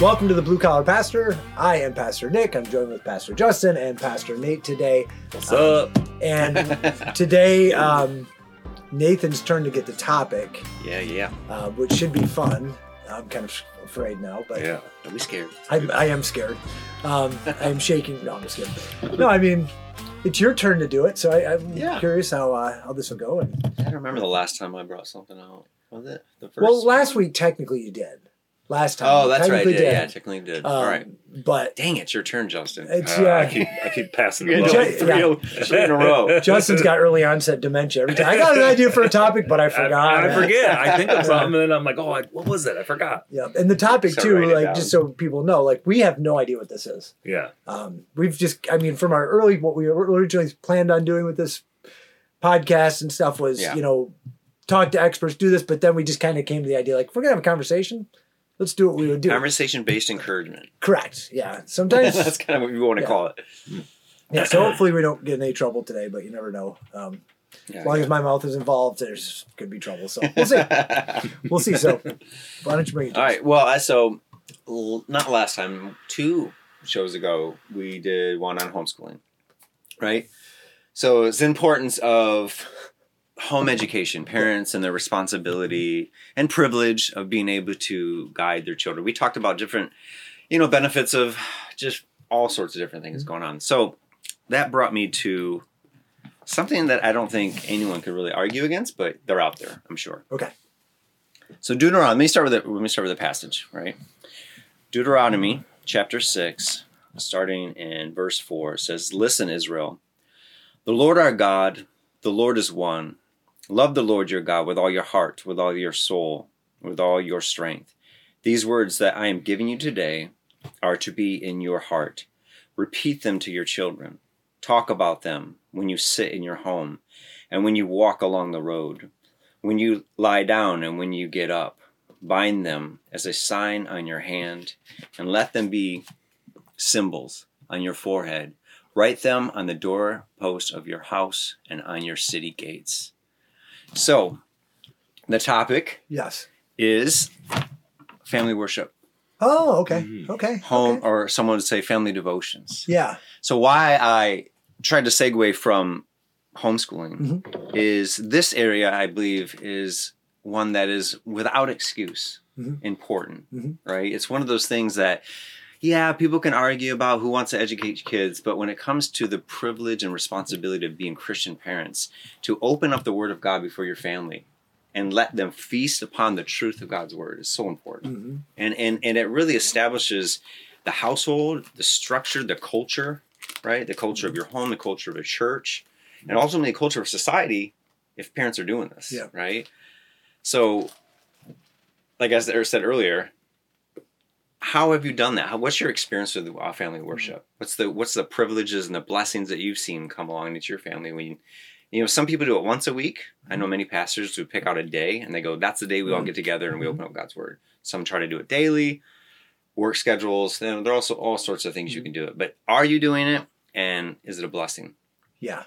Welcome to the Blue Collar Pastor. I am Pastor Nick. I'm joined with Pastor Justin and Pastor Nate today. What's up? And today, um, Nathan's turn to get the topic, Yeah, yeah, uh, which should be fun. I'm kind of afraid now, but yeah. Don't be scared. I, I am scared. Um, I'm shaking. No, I'm just kidding. No, I mean, it's your turn to do it, so I, I'm Yeah. curious how uh, how this will go. And I don't remember the last time I brought something out. Was it the first? well, last week technically you did. Last time, Oh, that's right. Yeah, did. yeah, technically did. Um, All right. But Dang, it's your turn, Justin. it's Uh, yeah. I keep I keep passing You're the ball. do it three, three in a row. Justin's got early onset dementia. Every time I got an idea for a topic, but I forgot. I, I forget. I think of something and then I'm like, oh, I, what was it? I forgot. Yeah, and the topic So too, like just so people know, like we have no idea what this is. Yeah. Um, we've just, I mean, from our early, what we originally planned on doing with this podcast and stuff was, Yeah. you know, talk to experts, do this, but then we just kind of came to the idea, like, if we're gonna have a conversation, let's do what we would do. Conversation-based encouragement. Correct. Yeah. Sometimes. That's kind of what we want to Yeah. call it. yeah. So hopefully we don't get any trouble today, but you never know. Um, Yeah, as long as my mouth is involved, there's could be trouble. So we'll see. we'll see. So why don't you bring it? All right. Well, I so not last time, two shows ago, we did one on homeschooling, right? So it's the importance of home education, parents and their responsibility and privilege of being able to guide their children. We talked about different, you know, benefits of just all sorts of different things going on. So that brought me to something that I don't think anyone could really argue against, but they're out there, I'm sure. Okay. So Deuteronomy, let me start with the, let me start with the passage, right? Deuteronomy chapter 6, starting in verse 4, says, Listen, Israel, the Lord our God, the Lord is one. Love the Lord your God with all your heart, with all your soul, with all your strength. These words that I am giving you today are to be in your heart. Repeat them to your children. Talk about them when you sit in your home and when you walk along the road, when you lie down and when you get up. Bind them as a sign on your hand and let them be symbols on your forehead. Write them on the doorpost of your house and on your city gates. So, the topic Yes. is family worship, Oh, okay. Mhm. Okay. home, okay. or someone would say family devotions. Yeah. So, why I tried to segue from homeschooling Mm-hmm. is this area, I believe, is one that is without excuse Mhm. important, Mhm. right? It's one of those things that, yeah, people can argue about who wants to educate kids, but when it comes to the privilege and responsibility of being Christian parents, to open up the Word of God before your family and let them feast upon the truth of God's Word is so important hmm and and and it really establishes the household, the structure, the culture, right? The culture of your home, the culture of a church, and ultimately the culture of society. If parents are doing this, Yeah. right? So, like as I said earlier, how have you done that? How, what's your experience with family mm. worship? What's the what's the privileges and the blessings that you've seen come along into your family when you, you know some people do it once a week. I know mm. many pastors who pick out a day and they go, "That's the day we all Mhm. get together and we mm-hmm. open up God's word." Some try to do it daily, work schedules. You know, there are also all sorts of things you mm-hmm. can do it. But are you doing it, and is it a blessing? Yeah.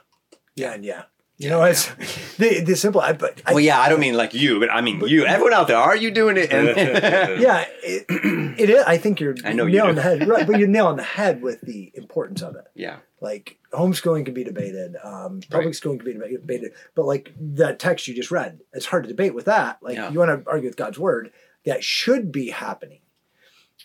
Yeah. And yeah. You know, it's the the simple. I, but I, well, yeah, I don't mean like you, but I mean But- you. Everyone out there, are you doing it? Yeah, it, it is. I think you're I know you nailing do. the head, right? But you're on the head with the importance of it. yeah, Like homeschooling can be debated, um, public Right. schooling can be debated, but like that text you just read, it's hard to debate with that. Like Yeah. you want to argue with God's word, that should be happening,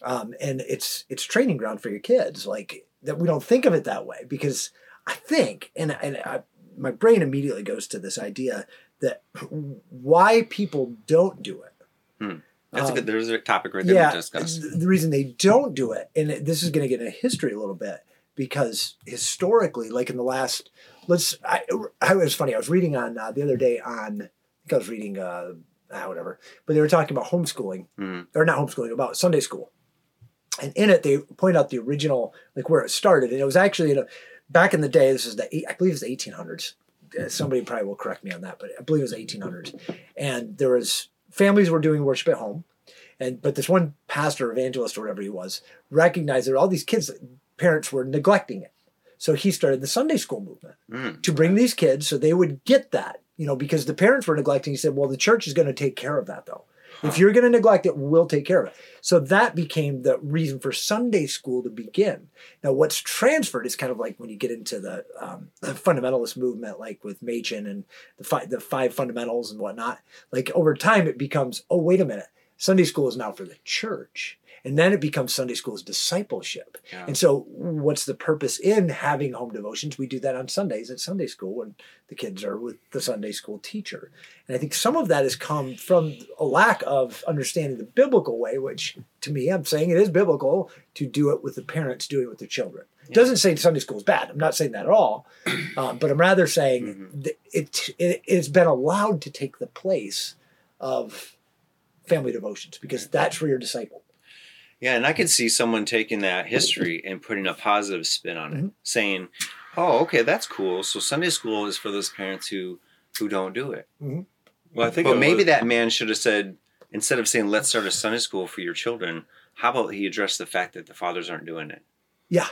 um, and it's it's training ground for your kids. Like that, we don't think of it that way because I think, and and I, my brain immediately goes to this idea that why people don't do it. that's a Um, good. There's a topic right there yeah, to discuss. the reason they don't do it, and this is going to get into history a little bit, because historically, like in the last, let's, I, I it was funny. I was reading on uh, the other day on, I think I was reading, uh, ah, whatever, but they were talking about homeschooling, Mhm. or not homeschooling, about Sunday school, and in it they point out the original, like where it started, and it was actually in a, back in the day. This is the I believe it's the 1800s. Uh, Somebody probably will correct me on that, but I believe it was 1800s, and there was families were doing worship at home and but this one pastor evangelist or whatever he was recognized that all these kids parents were neglecting it so he started the sunday school movement Mm. to bring these kids so they would get that you know because the parents were neglecting he said well the church is going to take care of that though If you're going to neglect it, we'll take care of it. So that became the reason for Sunday school to begin. Now, what's transferred is kind of like when you get into the, um, the fundamentalist movement, like with Machen and the the five fundamentals and whatnot. Like over time, it becomes, oh, wait a minute, Sunday school is now for the church. And then it becomes Sunday school's discipleship. Yeah. And so, what's the purpose in having home devotions? We do that on Sundays at Sunday school when the kids are with the Sunday school teacher. And I think some of that has come from a lack of understanding the biblical way, which to me, I'm saying it is biblical to do it with the parents doing it with their children. It doesn't say Sunday school is bad. I'm not saying that at all. Um, but I'm rather saying Mhm. it, it, it's been allowed to take the place of family devotions because that's where you're discipled. Yeah, and I could see someone taking that history and putting a positive spin on it, Mhm. saying, "Oh, okay, that's cool. So Sunday school is for those parents who who don't do it." Well, I think But maybe was- that man should have said, instead of saying, "Let's start a Sunday school for your children," how about he addressed the fact that the fathers aren't doing it, Yeah,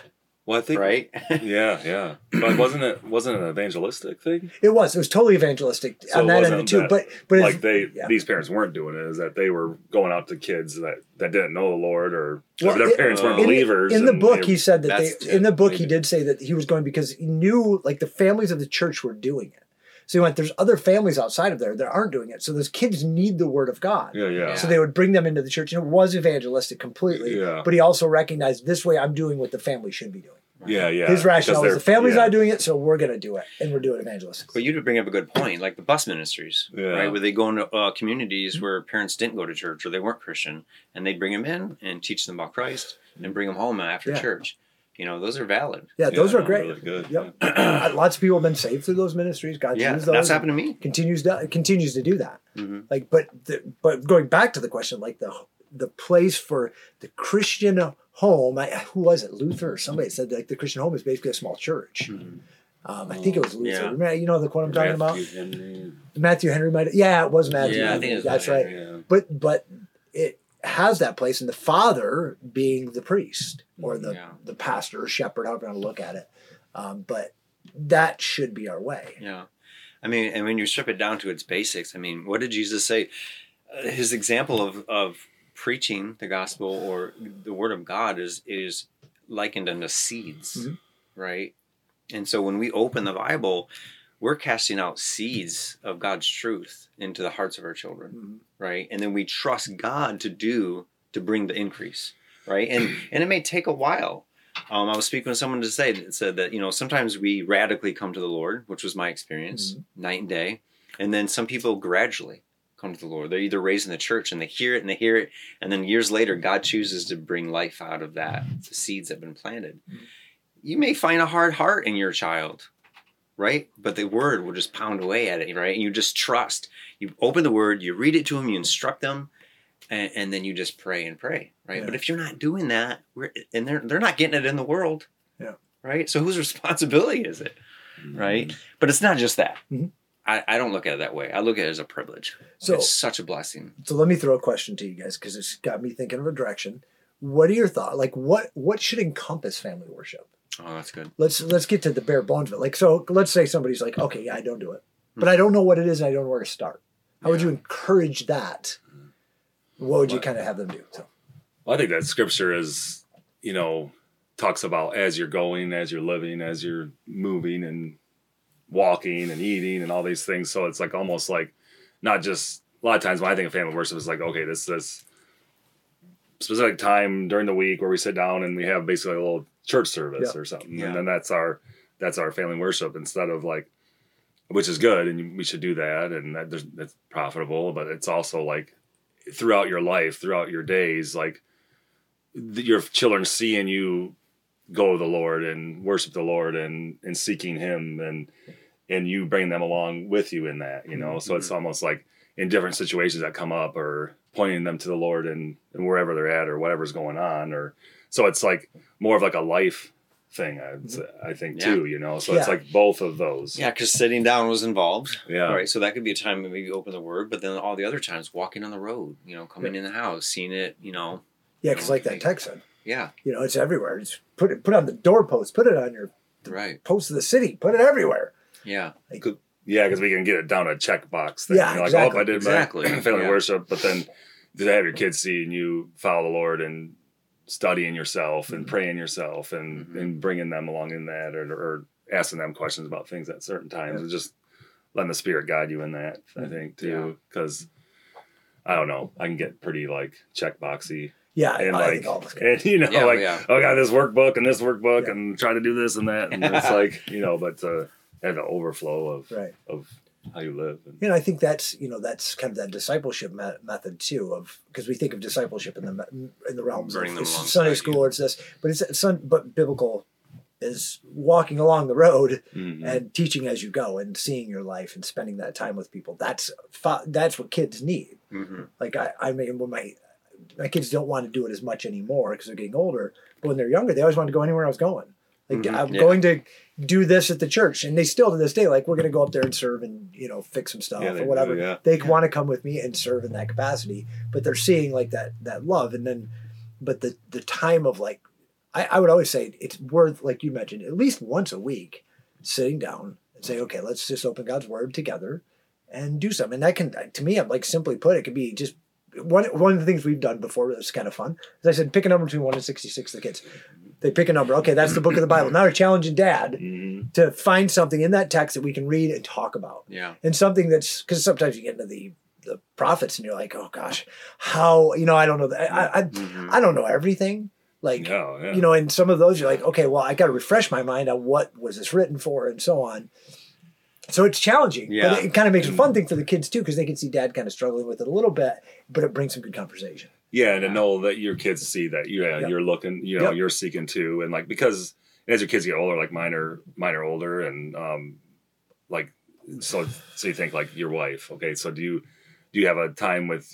Well, I think right? Yeah, yeah. But wasn't it wasn't it an evangelistic thing? it was. It was totally evangelistic So on that end of it too. that- but but like they yeah. these parents weren't doing it is that they were going out to kids that that didn't know the lord or Well, their it- parents weren't in- believers in the book they- he said that they in the book he did say that he was going because he knew like the families of the church were doing it so he went there's other families outside of there that aren't doing it so those kids need the word of god yeah yeah, Yeah. so they would bring them into the church and it was evangelistic completely Yeah. but he also recognized this way i'm doing what the family should be doing yeah yeah his rationale was Because the family's they're- not doing it so we're going to do it and we're doing evangelistic But you did bring up a good point, like the bus ministries, Yeah. right? Where they go into uh, communities where parents didn't go to church or they weren't Christian, and they'd bring them in and teach them about Christ and bring them home after Yeah. church. You know, those are valid. yeah those Yeah, are great really good Yep. Uh, lots of people have been saved through those ministries god Yeah, used those that's happened to me. continues to continues to do that hmm like but the, but going back to the question like the the place for the christian home I, who was it luther or somebody said like the christian home is basically a small church Mhm. um, i think it was luther Yeah. Remember- you know the quote i'm talking Matthew about Henry. matthew henry might yeah it was matthew Yeah, I Henry. think it was that's Matthew right yeah but but it has that place and the father being the priest or the Yeah. the pastor or shepherd however you want to look at it um, but that should be our way Yeah. I mean, and when you strip it down to its basics, I mean, what did Jesus say? Uh, his example of, of preaching the gospel or the word of God is is likened unto seeds, Mhm. right? And so when we open the Bible, we're casting out seeds of God's truth into the hearts of our children, Mhm. right? And then we trust God to do to bring the increase, right? And and it may take a while. Um, I was speaking with someone to say that said that you know sometimes we radically come to the Lord, which was my experience, night and day, and then some people gradually come to the Lord. They're either raised in the church and they hear it and they hear it, and then years later God chooses to bring life out of that the seeds that have been planted. You may find a hard heart in your child, right? But the word will just pound away at it, right? And you just trust. You open the word, you read it to them, you instruct them, and, and then you just pray and pray, right? Yeah. But if you're not doing that, we're, and they're they're not getting it in the world, Yeah. right? So whose responsibility is it, right? But it's not just that. Mhm. I, I don't look at it that way. I look at it as a privilege. so it's such a blessing. So let me throw a question to you guys because it's got me thinking of a direction. What are your thoughts? Like, what what should encompass family worship? Oh, that's good. Let's let's get to the bare bones of it. Like, so let's say somebody's like, okay, yeah, I don't do it, but I don't know what it is, and I don't know where to start. How would you encourage that? What would you kind of have them do? So, Well, I think that scripture is, you know, talks about as you're going, as you're living, as you're moving and walking and eating and all these things. So it's like almost like not just a lot of times when I think of family worship, it's like, okay, this this specific time during the week where we sit down and we have basically a little church service Yeah. or something. Yeah. And then that's our that's our family worship instead of like which is good and we should do that and that, there's- that's profitable, but it's also like throughout your life, throughout your days, like th- your children seeing you go to the Lord and worship the Lord and and seeking Him and and you bring them along with you in that, you know. So it's mm-hmm. almost like in different situations that come up or pointing them to the Lord and, and wherever they're at or whatever's going on or so it's like more of like a life thing I'd mm-hmm. I think Yeah. too, you know. So it's like both of those. Yeah, because sitting down was involved. Yeah. Right. So that could be a time when maybe open the word, but then all the other times walking on the road, you know, coming in the house, seeing it, you know. yeah, because like that text said, Yeah. you know, it's everywhere. It's put it put on the doorpost, put it on your Right. post of the city, put it everywhere. Yeah. Yeah, because we can get it down a checkbox thing. Yeah, You're like, oh, exactly, oh, I did exactly. family Yeah. worship, but then to have your kids seeing you follow the Lord and studying yourself and praying yourself and, Mhm. and bringing them along in that or, or asking them questions about things at certain times and just letting the spirit guide you in that i think too because i don't know i can get pretty like checkboxy Yeah, and I like think all this and you know Yeah, like yeah. oh, I got this workbook and this workbook Yeah. and try to do this and that and it's like you know but uh have an overflow of right. of how you live and, You know, I think that's you know that's kind of that discipleship me- method too of because we think of discipleship in the me- in the realms Bring of it's Sunday school or it's this, but it's, it's sun, but biblical is walking along the road Mhm. and teaching as you go and seeing your life and spending that time with people. That's fa- that's what kids need. hmm Like I, I mean, when my my kids don't want to do it as much anymore because they're getting older. But when they're younger, they always want to go anywhere I was going. Like Mhm, I'm yeah. going to do this at the church, and they still to this day like we're going to go up there and serve and you know fix some stuff Yeah, or they do, whatever. yeah. They want to come with me and serve in that capacity, but they're seeing like that that love, and then but the the time of like I, I would always say it's worth like you mentioned at least once a week sitting down and say okay let's just open God's word together and do something. And that can to me I'm like simply put it could be just one one of the things we've done before that's kind of fun. As I said, pick a number between one and sixty six. The kids they pick a number. Okay, that's the book of the Bible. Now they're challenging dad Mhm. to find something in that text that we can read and talk about, Yeah. and something that's because sometimes you get into the the prophets and you're like, oh gosh, how you know I don't know that I I, Mhm. I don't know everything. Like yeah, yeah. you know, and some of those you're like, okay, well, I got to refresh my mind on what was this written for, and so on. So it's challenging, Yeah. but it kind of makes a fun thing for the kids too, because they can see dad kind of struggling with it a little bit, but it brings some good conversation. Yeah, and to know that your kids see that yeah, Yep. you're looking, you know, Yep. you're seeking too, and like because as your kids get older, like mine are mine are older, and um, like so so you think like your wife, okay, so do you do you have a time with,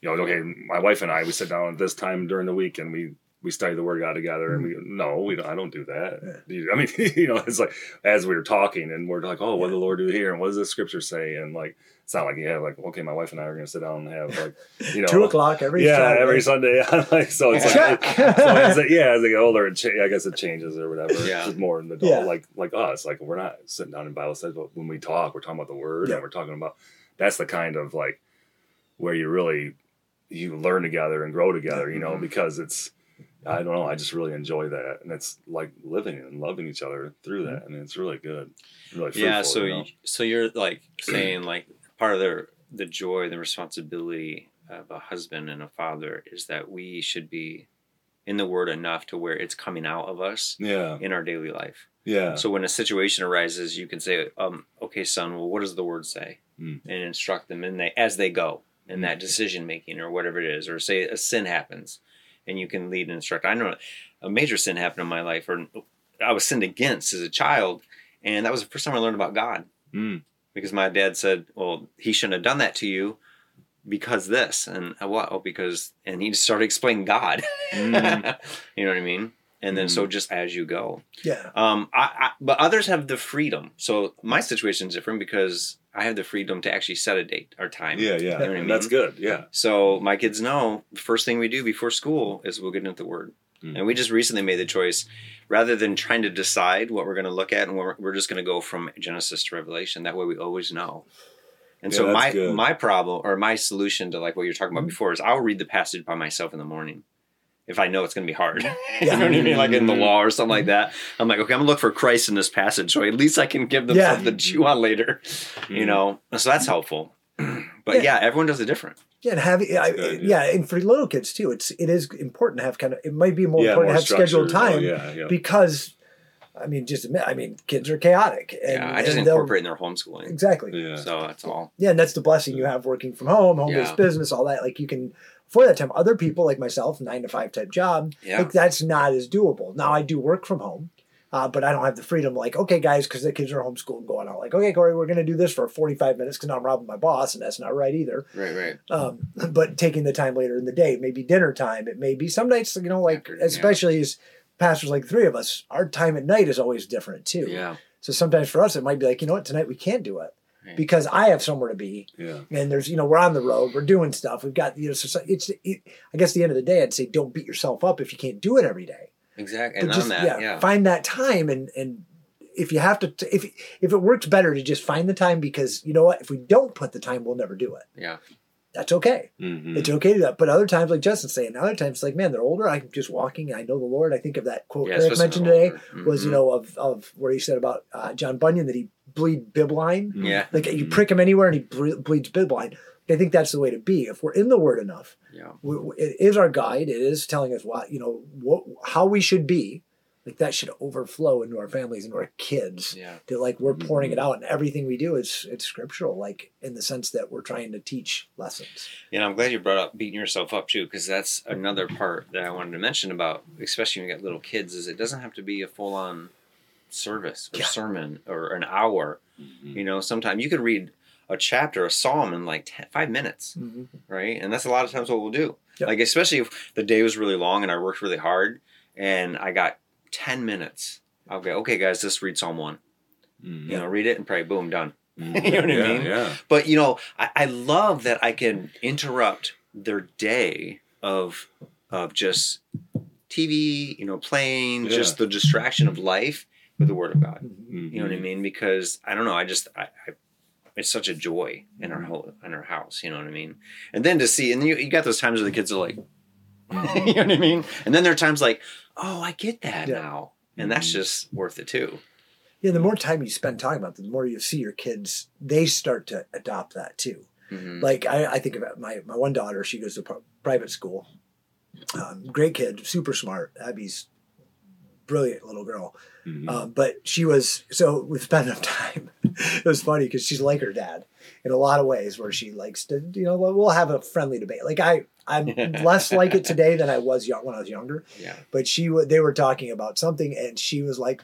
you know, okay, my wife and I we sit down at this time during the week and we we study the word God together, and we no, we don't, I don't do that. Yeah. I mean, you know, it's like as we were talking and we're like, oh, what did the Lord do here, and what does the Scripture say, and like. It's not like you have like okay, my wife and I are going to sit down and have like you know Two o'clock every Sunday. yeah, Saturday. every Sunday. like so, it's like, so as it, yeah, as they get older, it cha- I guess it changes or whatever. Yeah. It's just more an adult, Yeah. like like us. Like we're not sitting down in Bible study, but when we talk, we're talking about the Word, Yeah. and we're talking about that's the kind of like where you really you learn together and grow together. You know, Mhm. because it's I don't know. I just really enjoy that, and it's like living and loving each other through that, and it's really good. Really yeah so you know? so you're like saying like part of the the joy the responsibility of a husband and a father is that we should be in the word enough to where it's coming out of us yeah, in our daily life yeah, so when a situation arises you can say um okay son well what does the word say Mm. and instruct them in they as they go in that decision making or whatever it is or say a sin happens and you can lead and instruct i know a major sin happened in my life or i was sinned against as a child and that was the first time i learned about god Mm. because my dad said, "Well, he shouldn't have done that to you because this." And what? Oh, because and he just started explaining God. Mm. you know what I mean? And then so just as you go. Yeah. Um, I, I but others have the freedom. So my situation is different because I have the freedom to actually set a date or time. yeah, yeah. You know I And that's good. Yeah, So my kids know the first thing we do before school is we'll get into the Word. Mm. And we just recently made the choice, rather than trying to decide what we're going to look at, and we're, we're just going to go from Genesis to Revelation. That way, we always know. And Yeah, so my good. my problem or my solution to like what you're talking about Mhm. before is I'll read the passage by myself in the morning. If I know it's going to be hard, you know what I mean, like in the Mhm. law or something like that, I'm like, okay, I'm gonna look for Christ in this passage, so at least I can give them Yeah. something to chew on later, you Mm. know. So that's helpful. But Yeah. yeah, everyone does it different. Yeah, and having I, good, yeah. and for little kids too, it's it is important to have kind of it might be more yeah, important more to have scheduled time Oh, yeah, yeah. because I mean just admit I mean kids are chaotic and, yeah, I just and they'll- incorporate in their homeschooling. exactly yeah. So that's all. yeah and that's the blessing you have working from home home based Yeah. business all that like you can for that time other people like myself nine to five type job Yeah. like that's not as doable now I do work from home. Uh, but I don't have the freedom, like, okay, guys, because the kids are homeschooled going out, like, okay, Corey, we're going to do this for 45 minutes because now I'm robbing my boss, and that's not right either. Right, right. um, but taking the time later in the day, maybe dinner time. It may be some nights, you know, like After- yeah. especially as pastors like three of us, our time at night is always different too. Yeah. So sometimes for us, it might be like, you know what, tonight we can't do it because I have somewhere to be, yeah. and there's, you know, we're on the road, we're doing stuff. We've got, you know, so it's. It, I guess the end of the day, I'd say don't beat yourself up if you can't do it every day. Exactly. But And just on that, yeah, yeah. find that time and and. If you have to, if if it works better to just find the time because you know what, if we don't put the time, we'll never do it. Yeah. That's okay. Mhm. It's okay to do that. But other times, like Justin's saying, other times, like, man, they're older. I'm just walking. I know the Lord. I think of that quote Yeah, Eric mentioned today older. was, you know, of, of where he said about uh, John Bunyan that he bleed bibline. Yeah. Like you Mhm. prick him anywhere and he ble- bleeds bibline. I think that's the way to be. If we're in the Word enough, Yeah. we- it is our guide. It is telling us what you know, what how we should be. Like that should overflow into our families, into our kids. Yeah. That like we're pouring it out, and everything we do is it's scriptural. Like in the sense that we're trying to teach lessons. Yeah, and I'm glad you brought up beating yourself up too, because that's another part that I wanted to mention about, especially when you got little kids, is it doesn't have to be a full on service or Yeah. sermon or an hour. Mhm. You know, sometimes you could read a chapter, a psalm in like 10, five minutes, right? And that's a lot of times what we'll do. Yep. Like, especially if the day was really long and I worked really hard and I got 10 minutes. I'll go, okay, guys, just read Psalm 1. Mhm. You know, read it and pray, boom, done. Mhm. You know what I mean? Yeah. But you know, I, I love that I can interrupt their day of of just TV, you know, playing, Yeah. just the distraction of life with the Word of God. Mhm. You know what I mean? Because I don't know, I just I, I it's such a joy in our whole in our house. You know what I mean? And then to see, and you, you got those times where the kids are like, you know what I mean? And then there are times like, oh, I get that Yeah. now, and that's Mhm. just worth it too. Yeah, the more time you spend talking about it, the more you see your kids, they start to adopt that too. Mhm. Like I, I think about my my one daughter. She goes to pri- private school. Um, great kid, super smart. Abby's brilliant little girl. Mhm. Um, but she was so we spent enough time. it was funny because she's like her dad in a lot of ways, where she likes to, you know, we'll have a friendly debate. Like I, I'm less like it today than I was young when I was younger. yeah, But she, they were talking about something, and she was like,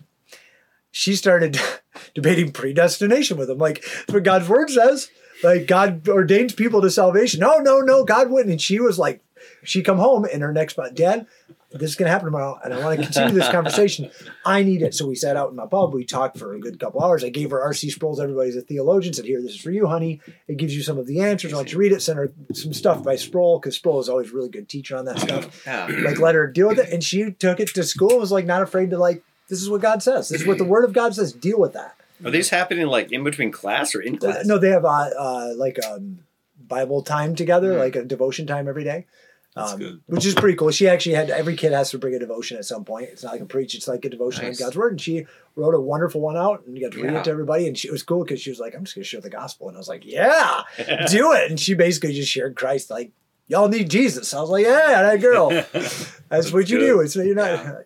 she started debating predestination with him. Like that's what God's word says. Like God ordains people to salvation. No, no, no, God wouldn't. And she was like, she come home and her next month, Dad, this is gonna happen tomorrow, and I want to continue this conversation. I need it. So we sat out in my pub. We talked for a good couple hours. I gave her R.C. Sproul's Everybody's a Theologian. Said, "Here, this is for you, honey. It gives you some of the answers. I want you to read it. Send her some stuff by Sproul because Sproul is always a really good teacher on that stuff. yeah. Like, let her deal with it, and she took it to school. and Was like not afraid to like. This is what God says. This is what the Word of God says. Deal with that. Are these happening like in between class or in class? No, they have uh, uh, like um, Bible time together, Mm. like a devotion time every day. That's Um, good. Which is pretty cool. She actually had every kid has to bring a devotion at some point. It's not like a preach; it's like a devotion Nice. on God's word. And she wrote a wonderful one out, and you got to read Yeah. it to everybody. And she, it was cool because she was like, "I'm just going to share the gospel," and I was like, "Yeah, do it." And she basically just shared Christ, like, "Y'all need Jesus." I was like, "Yeah, that girl." That's what you do. It's you're not.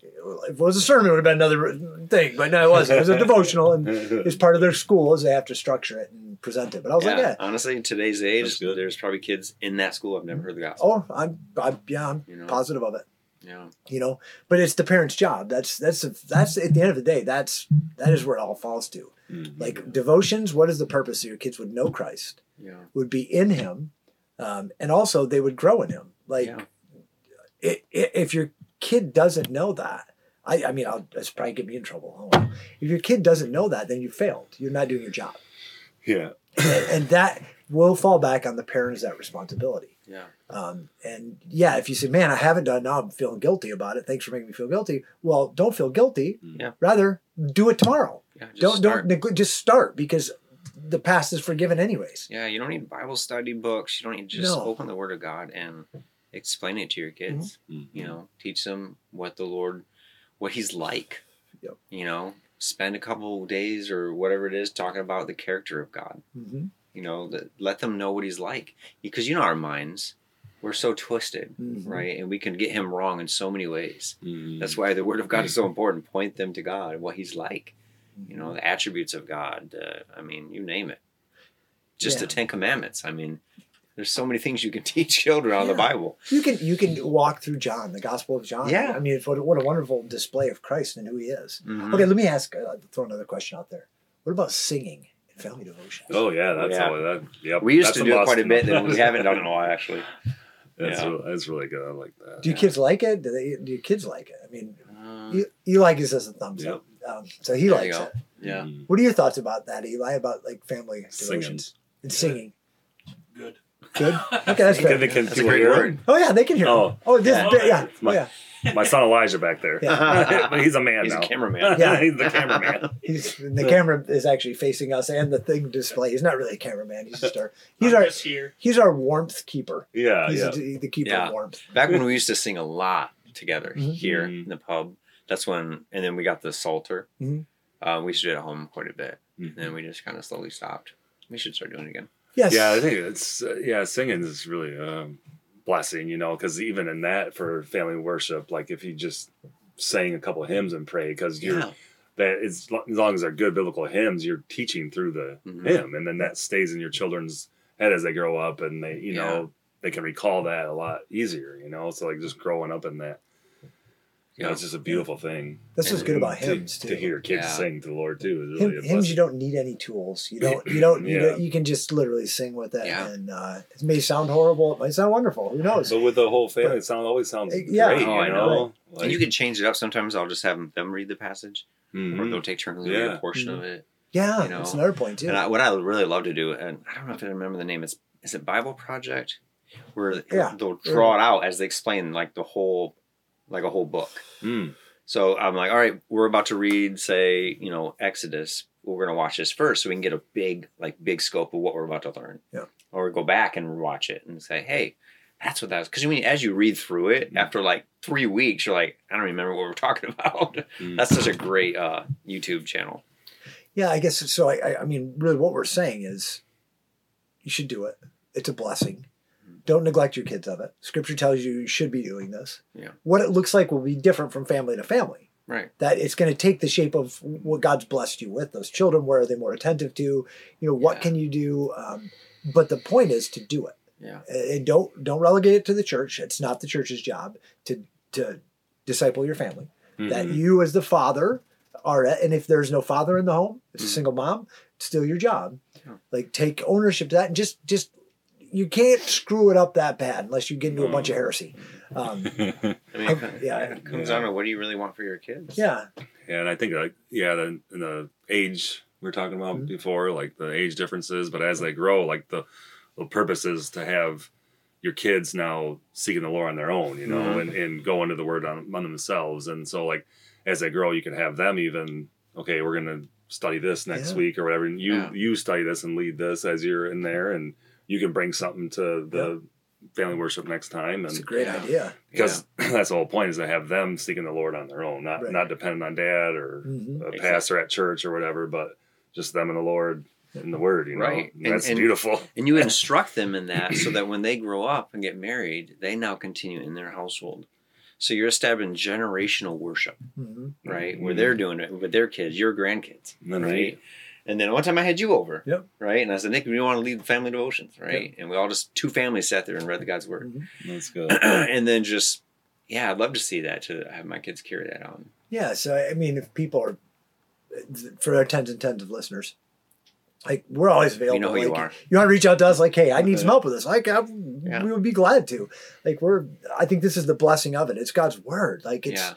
If it was a sermon, it would have been another thing, but no, it wasn't. It was a devotional, and it's part of their school is they have to structure it and present it. But I was yeah, like, yeah, honestly, in today's age, good. there's probably kids in that school I've never heard the gospel. oh, I'm, I'm, yeah, I'm You know, positive of it. yeah, You know, but it's the parent's job. That's that's that's at the end of the day. That's that is where it all falls to. Mhm. Like devotions. What is the purpose? So your kids would know Christ, yeah, would be in Him, um, and also they would grow in Him. Like yeah. i i if your kid doesn't know that, I, I mean, I'll, that's probably get me in trouble. Oh, If your kid doesn't know that, then you failed. You're not doing your job, yeah. and, and that will fall back on the parent as that responsibility. yeah. Um, and yeah, if you say, "Man, I haven't done it now, I'm feeling guilty about it. Thanks for making me feel guilty." Well, don't feel guilty. Yeah. Rather, do it tomorrow. yeah just don't start. don't neg- just start because the past is forgiven anyways. Yeah, you don't need Bible study books. You don't need just No. open the Word of God and explain it to your kids. Mhm. You know, teach them what the Lord, what He's like. Yep. You know, spend a couple days or whatever it is talking about the character of God. Mm-hmm. You know, that let them know what He's like because you know our minds, we're so twisted, Mhm. right? And we can get Him wrong in so many ways. Mhm. That's why the Word of God is so important. Point them to God, what He's like. You know, the attributes of God. Uh, I mean, you name it. Just the Ten Commandments. I mean, there's so many things you can teach children on of the Bible. You can you can walk through John, the Gospel of John. Yeah. I mean, it's what, what a wonderful display of Christ and who He is. Mhm. Okay, let me ask. Uh, throw another question out there. What about singing in family devotion? Oh yeah, that's Yeah. all that. Yep. We used that's to do it quite a bit, and we haven't done it in a while, actually. That's, Yeah. re- that's really good. I like that. Do your kids like it? Do they? Do your kids like it? I mean, Uh, E- Eli gives us a thumbs Yep. up, um, so he There likes it. yeah. Mhm. What are your thoughts about that, Eli? About like family Singing. devotions and singing? Good. Good. Okay, that's Can, fair. they- can That's a people great hear word. Oh yeah, they can hear. Oh. Oh, this. Yeah. Yeah. Oh, My- yeah. my son Elijah back there. Yeah. but he's a man He's now. a cameraman. Yeah. he's the cameraman. He's the camera is actually facing us and the thing display. He's not really a cameraman. He's just our he's our just here. he's our warmth keeper. Yeah, He's yeah. the, the keeper Yeah. of warmth. Back when we used to sing a lot together Mhm. here Mhm. in the pub, that's when, and then we got the Psalter. Mhm. Uh, we used to do it at home quite a bit. Mhm. And then we just kind of slowly stopped. We should start doing it again. Yes. Yeah, I think it's uh, yeah, singing is really a blessing, you know, because even in that for family worship, like if you just sang a couple hymns and pray, because you're that it's as long as they're good biblical hymns, you're teaching through the Mhm. hymn, and then that stays in your children's head as they grow up, and they you Yeah. know they can recall that a lot easier, you know. So like just growing up in that, you know, Yeah. it's just a beautiful thing. That's what's good about to, hymns too. to hear kids Yeah. sing to the Lord too is Hymn- really a hymns you don't need any tools. You don't you don't you, Yeah. don't, you can just literally sing with it Yeah. and uh, it may sound horrible, it might sound wonderful. Who knows? So with the whole family, it sound always sounds Yeah. great. Oh, you I know, know. Like, and you can change it up. Sometimes I'll just have them read the passage, or mhm. they'll take turns reading Yeah. a portion of it. yeah, you know, that's another point too. And I, what I really love to do, and I don't know if I remember the name. It's is it Bible Project, where Yeah. they'll draw it out as they explain like the whole, like a whole book. Mm. So I'm like, all right, we're about to read, say, you know, Exodus. We're gonna watch this first, so we can get a big, like, big scope of what we're about to learn. Yeah. Or go back and watch it and say, hey, that's what that was. Because I mean, as you read through it, Mm. after like three weeks, you're like, I don't remember what we're talking about. Mm. That's such a great uh, YouTube channel. Yeah, I guess so. I, I, I mean, really, what we're saying is, you should do it. It's a blessing. Don't neglect your kids of it. Scripture tells you you should be doing this. Yeah. What it looks like will be different from family to family. Right. That it's going to take the shape of what God's blessed you with. Those children, where are they more attentive to? You know, what Yeah. can you do? Um, but the point is to do it. Yeah. And don't don't relegate it to the church. It's not the church's job to to disciple your family that Mhm. you as the father are and if there's no father in the home it's a Mhm. single mom it's still your job Yeah. like take ownership to that and just just you can't screw it up that bad unless you get into a bunch of heresy um, I mean, I- yeah, it comes yeah. down to what do you really want for your kids? yeah Yeah, and I think like yeah, the, in the age we were talking about Mhm. before, like the age differences, but as they grow, like the the purpose is to have your kids now seeking the Lord on their own, you know, Mhm. and, and go into the Word on, on themselves, and so like as they grow, you can have them even okay, we're gonna study this next Yeah. week or whatever, and you Yeah. you study this and lead this as you're in there, and you can bring something to the family worship next time, And it's a great Yeah. idea because that's the whole point is to have them seeking the Lord on their own, not Right. not dependent on dad or hmm a Exactly. pastor at church or whatever, but just them and the Lord and the Word, you know. Right. And And- that's and- beautiful. And you instruct them in that so that when they grow up and get married, they now continue in their household. So you're establishing generational worship, hmm right? Mhm. Where they're doing it with their kids, your grandkids, And then right? And then one time I had you over, Yep. right? And I said, Nick, we want to lead the family devotions, right? And we all just two families sat there and read the God's word, mm-hmm. That's good. and then just yeah, I'd love to see that to have my kids carry that on. yeah so i mean if people are for our tens and tens of listeners like we're always available We know who you are. you want to reach out to us like hey i need some help with this like I, Yeah. we would be glad to like we're i think this is the blessing of it it's god's word like it's yeah,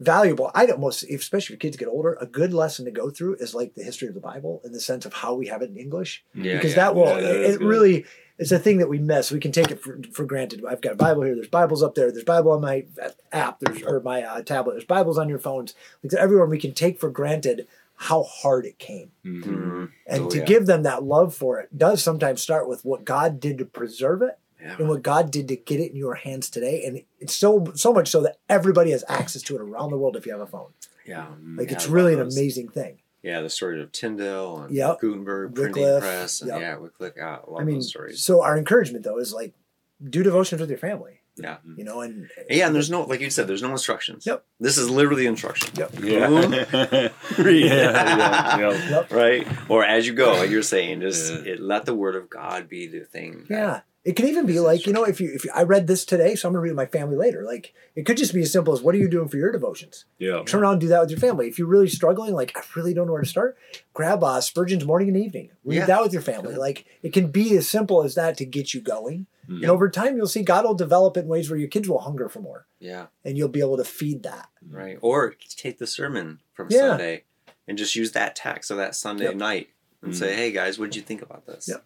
valuable. I don't most especially if kids get older a good lesson to go through is like the history of the bible in the sense of how we have it in english. Yeah, because yeah. that will Yeah, it really is a thing that we miss. We can take it for, for granted. I've got a bible here. There's bibles up there. There's bible on my app. There's or my uh, tablet. There's bibles on your phones. Like everywhere we can take for granted how hard it came. Mhm. Mhm. and Oh, to give them that love for it does sometimes start with what god did to preserve it yeah. and what god did to get it in your hands today and it's so so much so that everybody has access to it around the world if you have a phone yeah. Mm, like Yeah, it's really an amazing thing Yeah, the story of Tyndale and Yep. Gutenberg printing Wycliffe, press, and yep. yeah, Wycliffe. Yeah, I love i mean those stories. so our encouragement though is like do devotions with your family Yeah. Mm. you know and Yeah, and there's no, like you said, there's no instructions. Yep. This is literally instruction. Yep. Yeah. Boom. yeah. Yeah. yeah. Yep. Right? Or as you go, like you're saying, just Yeah. it, let the word of God be the thing. that- Yeah. It can even be like, you know, if you if you, I read this today, so I'm gonna read it with my family later. Like it could just be as simple as what are you doing for your devotions? Yeah. Turn around and do that with your family. If you're really struggling, like I really don't know where to start, grab uh, Spurgeon's morning and evening. Read Yeah. that with your family. Good. Like it can be as simple as that to get you going. Mhm. And over time you'll see God will develop it in ways where your kids will hunger for more. Yeah. And you'll be able to feed that. Right. Or take the sermon from Yeah. Sunday and just use that text of that Sunday Yep. night and Mhm. say, hey guys, what did you think about this? Yep.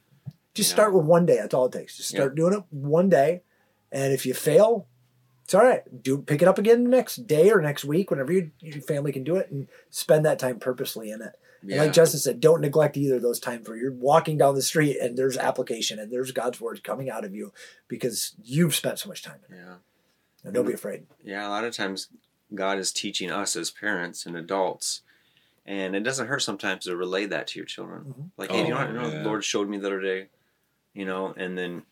Just Yeah. start with one day. That's all it takes. Just start doing it one day. And if you fail, it's all right. Do pick it up again the next day or next week, whenever you, your family can do it, and spend that time purposely in it. And like Justin said, don't neglect either of those times where you're walking down the street and there's application and there's God's word coming out of you because you've spent so much time in it. yeah. And don't be afraid. Yeah, a lot of times God is teaching us as parents and adults. And it doesn't hurt sometimes to relay that to your children. Mhm. Like, hey, Oh, you know, what, you know, yeah. the Lord showed me the other day, you know, and then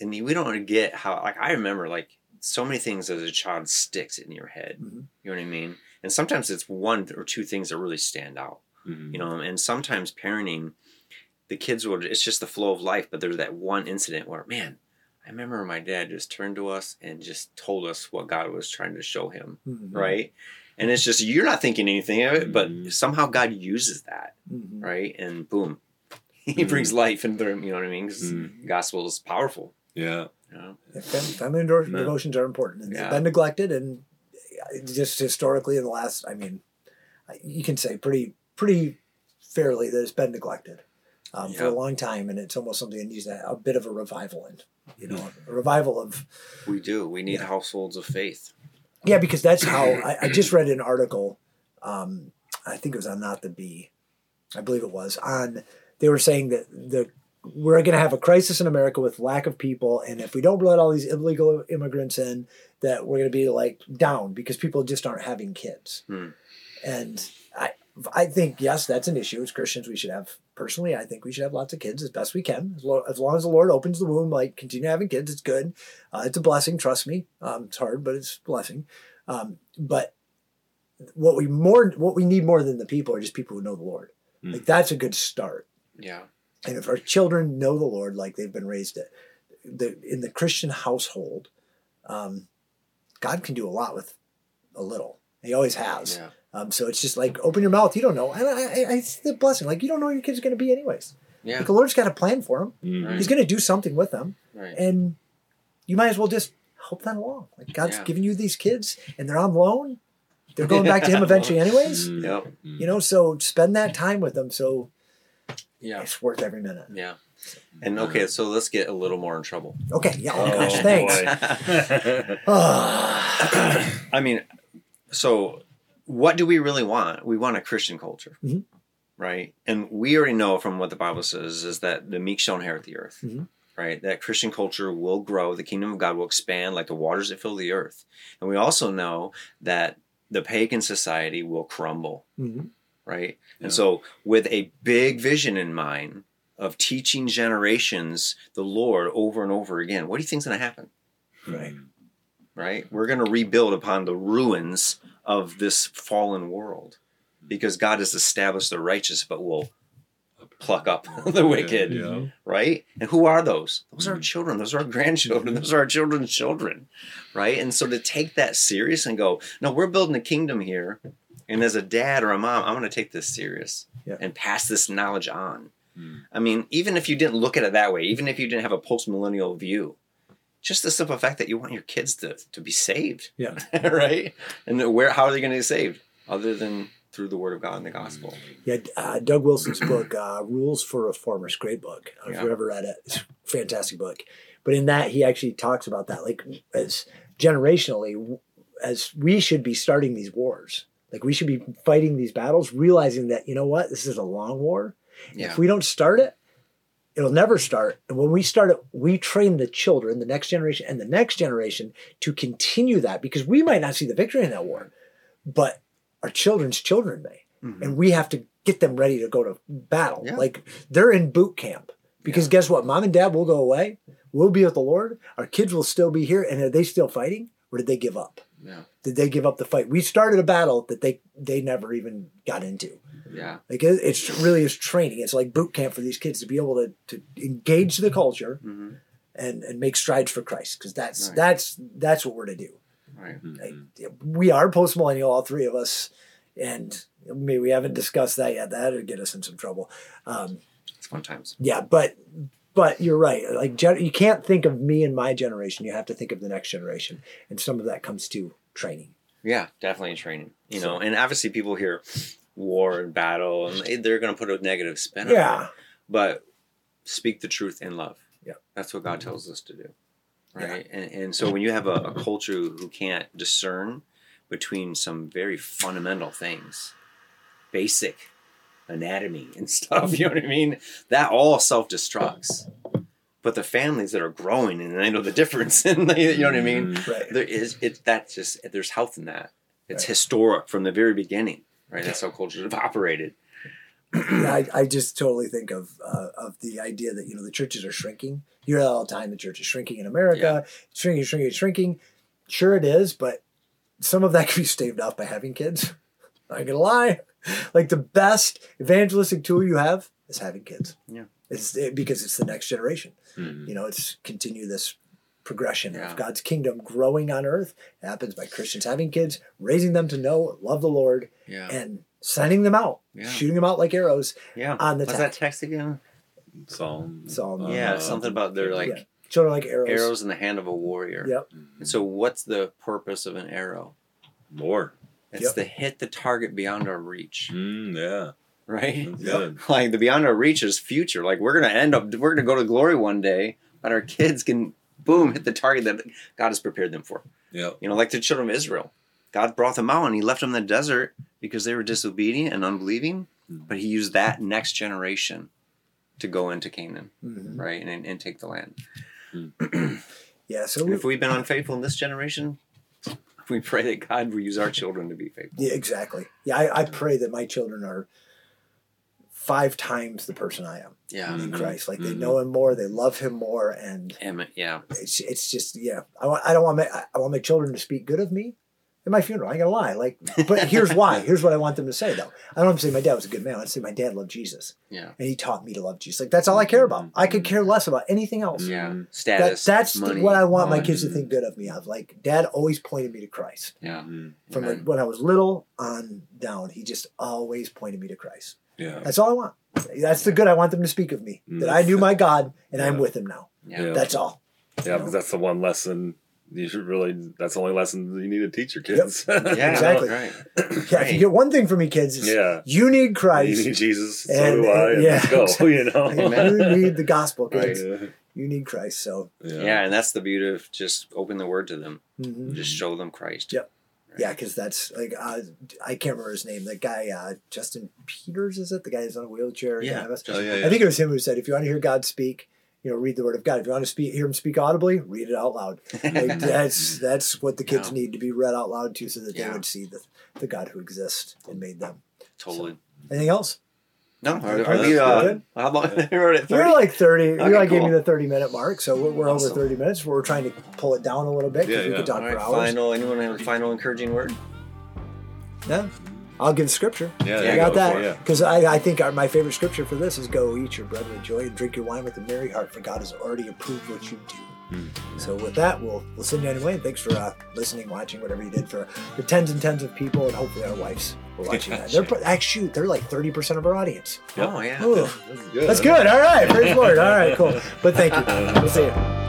and we don't get how like I remember like so many things as a child sticks in your head. Mhm. You know what I mean? And sometimes it's one or two things that really stand out. Mhm. You know, and sometimes parenting, the kids will it's just the flow of life, but there's that one incident where, man, I remember my dad just turned to us and just told us what God was trying to show him Mhm. right? And it's just you're not thinking anything of it, but Mhm. somehow God uses that, Mhm. right? And boom, He Mhm. brings life into them. You know what I mean? 'Cause the gospel is powerful. Yeah. You know? Yeah, family devo- No. devotions are important. And Yeah. They've been neglected, and just historically in the last, I mean, you can say pretty pretty fairly that it's been neglected um, for a long time, and it's almost something that needs a, a bit of a revival in. You know, a revival of We do. We need Yeah. households of faith. yeah, because that's how I, I just read an article. Um, I think it was on Not the Bee, I believe it was on. They were saying that the we're going to have a crisis in America with lack of people, and if we don't let all these illegal immigrants in, that we're going to be like down because people just aren't having kids. Hmm. And I, I think yes, that's an issue. As Christians, we should have. Personally, I think we should have lots of kids as best we can. As, lo- as long as the Lord opens the womb, like continue having kids, it's good. Uh, it's a blessing. Trust me. Um, it's hard, but it's a blessing. Um, but what we more, what we need more than the people are just people who know the Lord. Hmm. Like that's a good start. Yeah. And if our children know the Lord like they've been raised it, the, in the Christian household, um, God can do a lot with a little. He always has. Yeah. Um, so it's just like open your mouth. You don't know. And I, I, I it's the blessing. Like you don't know what your kid's going to be anyways. Yeah. Like the Lord's got a plan for them. Mhm. Right. He's going to do something with them, Right. and you might as well just help them along. Like God's Yeah. giving you these kids, and they're on loan. They're going back to Him eventually, anyways. Mhm. Yep. You know, so spend that time with them. So Yeah. it's worth every minute. Yeah. And okay, so let's get a little more in trouble. Okay. Yeah. Oh, Oh, gosh. Thanks. boy. I mean, so what do we really want? We want a Christian culture, Mhm. right? And we already know from what the Bible says is that the meek shall inherit the earth, Mhm. right? That Christian culture will grow, the kingdom of God will expand like the waters that fill the earth. And we also know that the pagan society will crumble, Mhm. Right? Yeah. And so, with a big vision in mind of teaching generations the Lord over and over again, what do you think's going to happen? Right. right? We're going to rebuild upon the ruins of this fallen world because God has established the righteous, but will pluck up the wicked, Yeah. right? And who are those? Those are our Mhm. children. Those are our grandchildren. Those are our children's children, right? And so to take that serious and go, no, we're building a kingdom here. And as a dad or a mom, I'm going to take this serious Yeah. and pass this knowledge on. Mm. I mean, even if you didn't look at it that way, even if you didn't have a post millennial view, just the simple fact that you want your kids to, to be saved, Yeah. right? And where how are they going to be saved other than through the word of God and the gospel? Yeah, uh, Doug Wilson's book, uh, Rules for Reformers, great book. If Yeah. you've ever read it, it's a fantastic book. But in that, he actually talks about that, like as generationally, as we should be starting these wars. Like we should be fighting these battles, realizing that you know what, this is a long war. Yeah, If we don't start it, it'll never start. And when we start it, we train the children, the next generation, and the next generation to continue that because we might not see the victory in that war, but our children's children may Mhm. and we have to get them ready to go to battle. Yeah. Like they're in boot camp because Yeah. guess what? Mom and dad will go away. We'll be with the Lord. Our kids will still be here. And are they still fighting, or did they give up? Yeah, Did they give up the fight? We started a battle that they they never even got into. yeah, Like it, it's really is training. It's like boot camp for these kids to be able to to engage the culture hmm and and make strides for Christ because that's Right. that's that's what we're to do. right. Mhm. we are post millennial, all three of us, and maybe we haven't discussed that yet. That would get us in some trouble. Um, It's fun times. yeah, but but you're right. Like you can't think of me and my generation. You have to think of the next generation, and some of that comes to training. Yeah, definitely training. You know, and obviously people hear war and battle, and they- they're going to put a negative spin. on it. Yeah, but speak the truth in love. Yeah. that's what God tells us to do. right? And, and so when you have a, a culture who can't discern between some very fundamental things, basic anatomy and stuff, you know what I mean? That all self destructs. But the families that are growing and I know the difference, and you know what I mean. Mm. Right. There is it. That's just there's health in that. It's Right. historic from the very beginning, right? That's how cultures have operated. I, I just totally think of uh, of the idea that you know the churches are shrinking. You hear that all the time. The church is shrinking in America, shrinking, shrinking, shrinking. Sure, it is, but some of that can be staved off by having kids. I ain't gonna lie. Like the best evangelistic tool you have is having kids. Yeah. it's it, because it's the next generation. Mhm. You know, it's continue this progression Yeah. of God's kingdom growing on earth. It happens by Christians having kids, raising them to know, love the Lord, Yeah, and sending them out, Yeah. shooting them out like arrows. yeah. on the What's tack. that text again? Psalm. Psalm, yeah, uh, something about they're like yeah. Children like arrows. arrows in the hand of a warrior. Yep. And so, what's the purpose of an arrow? More. It's Yep. to hit the target beyond our reach, Mm, yeah. right? Yep. Like the beyond our reach is future. Like we're gonna end up, we're gonna go to glory one day, but our kids can boom hit the target that God has prepared them for. Yeah. You know, like the children of Israel. God brought them out and He left them in the desert because they were disobedient and unbelieving. Mhm. But He used that next generation to go into Canaan, Mhm. right, and, and take the land. Yeah. So if we've been unfaithful in this generation, we pray that God will use our children to be faithful. yeah, exactly. Yeah, I, I pray that my children are five times the person I am Yeah. in Mhm. Christ. Like they Mhm. know Him more, they love Him more, and Em- yeah. it's it's just yeah. I want I don't want my I want my children to speak good of me at my funeral. I ain't gonna lie. Like, but here's why. Here's what I want them to say though. I don't want to say my dad was a good man. I want to say my dad loved Jesus Yeah. and he taught me to love Jesus. Like that's all I care about. I could care less about anything else. Yeah. Mhm. That, Status. that's money. what I want my kids to think good of me of. Like, dad always pointed me to Christ. Yeah. Mhm. From Amen. like when I was little on down, he just always pointed me to Christ. Yeah. That's all I want. That's the good I want them to speak of me. That I knew my God and I'm with him now. Yeah. Yeah. That's all. Yeah, because that's the one lesson you should really. That's the only lesson you need to teach your kids. Yeah. Exactly. Right. Yeah, if you get one thing from me, kids, is yeah. you need Christ. You need Jesus. So And- do I. and- And yeah, let's go. exactly. You know. you need the gospel, kids. Yeah. You need Christ. So, Yeah. and that's the beauty of just open the word to them. mhm. Just show them Christ. Yep. Right. yeah, because that's like uh, I can't remember his name. That guy, uh, Justin Peters, is it? The guy who's on a wheelchair. Yeah. Oh, yeah, yeah. I think it was him who said, "If you want to hear God speak, you know, read the Word of God. If you want to speak, hear Him speak audibly, read it out loud." Like that's that's what the kids Yeah. need to be read out loud to, so that they would see the the God who exists and made them. totally. Anything else? No, are, That's are we? Uh, good. how long? We're at We're like thirty. Okay, you like gave cool. me the thirty minute mark, so we're, we're Awesome. over thirty minutes. We're trying to pull it down a little bit because Yeah, we yeah. could talk All for right, hours. final. Anyone have a final encouraging word? Yeah, I'll give scripture. Yeah, I you got go. that Yeah. because I, I think our, my favorite scripture for this is "Go eat your bread with joy and drink your wine with a merry heart, for God has already approved what you do." Hmm. So with that, we'll we'll send you anyway. And thanks for uh, listening, watching, whatever you did for the tens and tens of people, and hopefully our wives were watching that. They're actually shoot, they're like thirty percent of our audience. Yep. Oh yeah. Ooh, That's good. that's good. All right, praise the Lord. All right, cool. But thank you. We'll see you.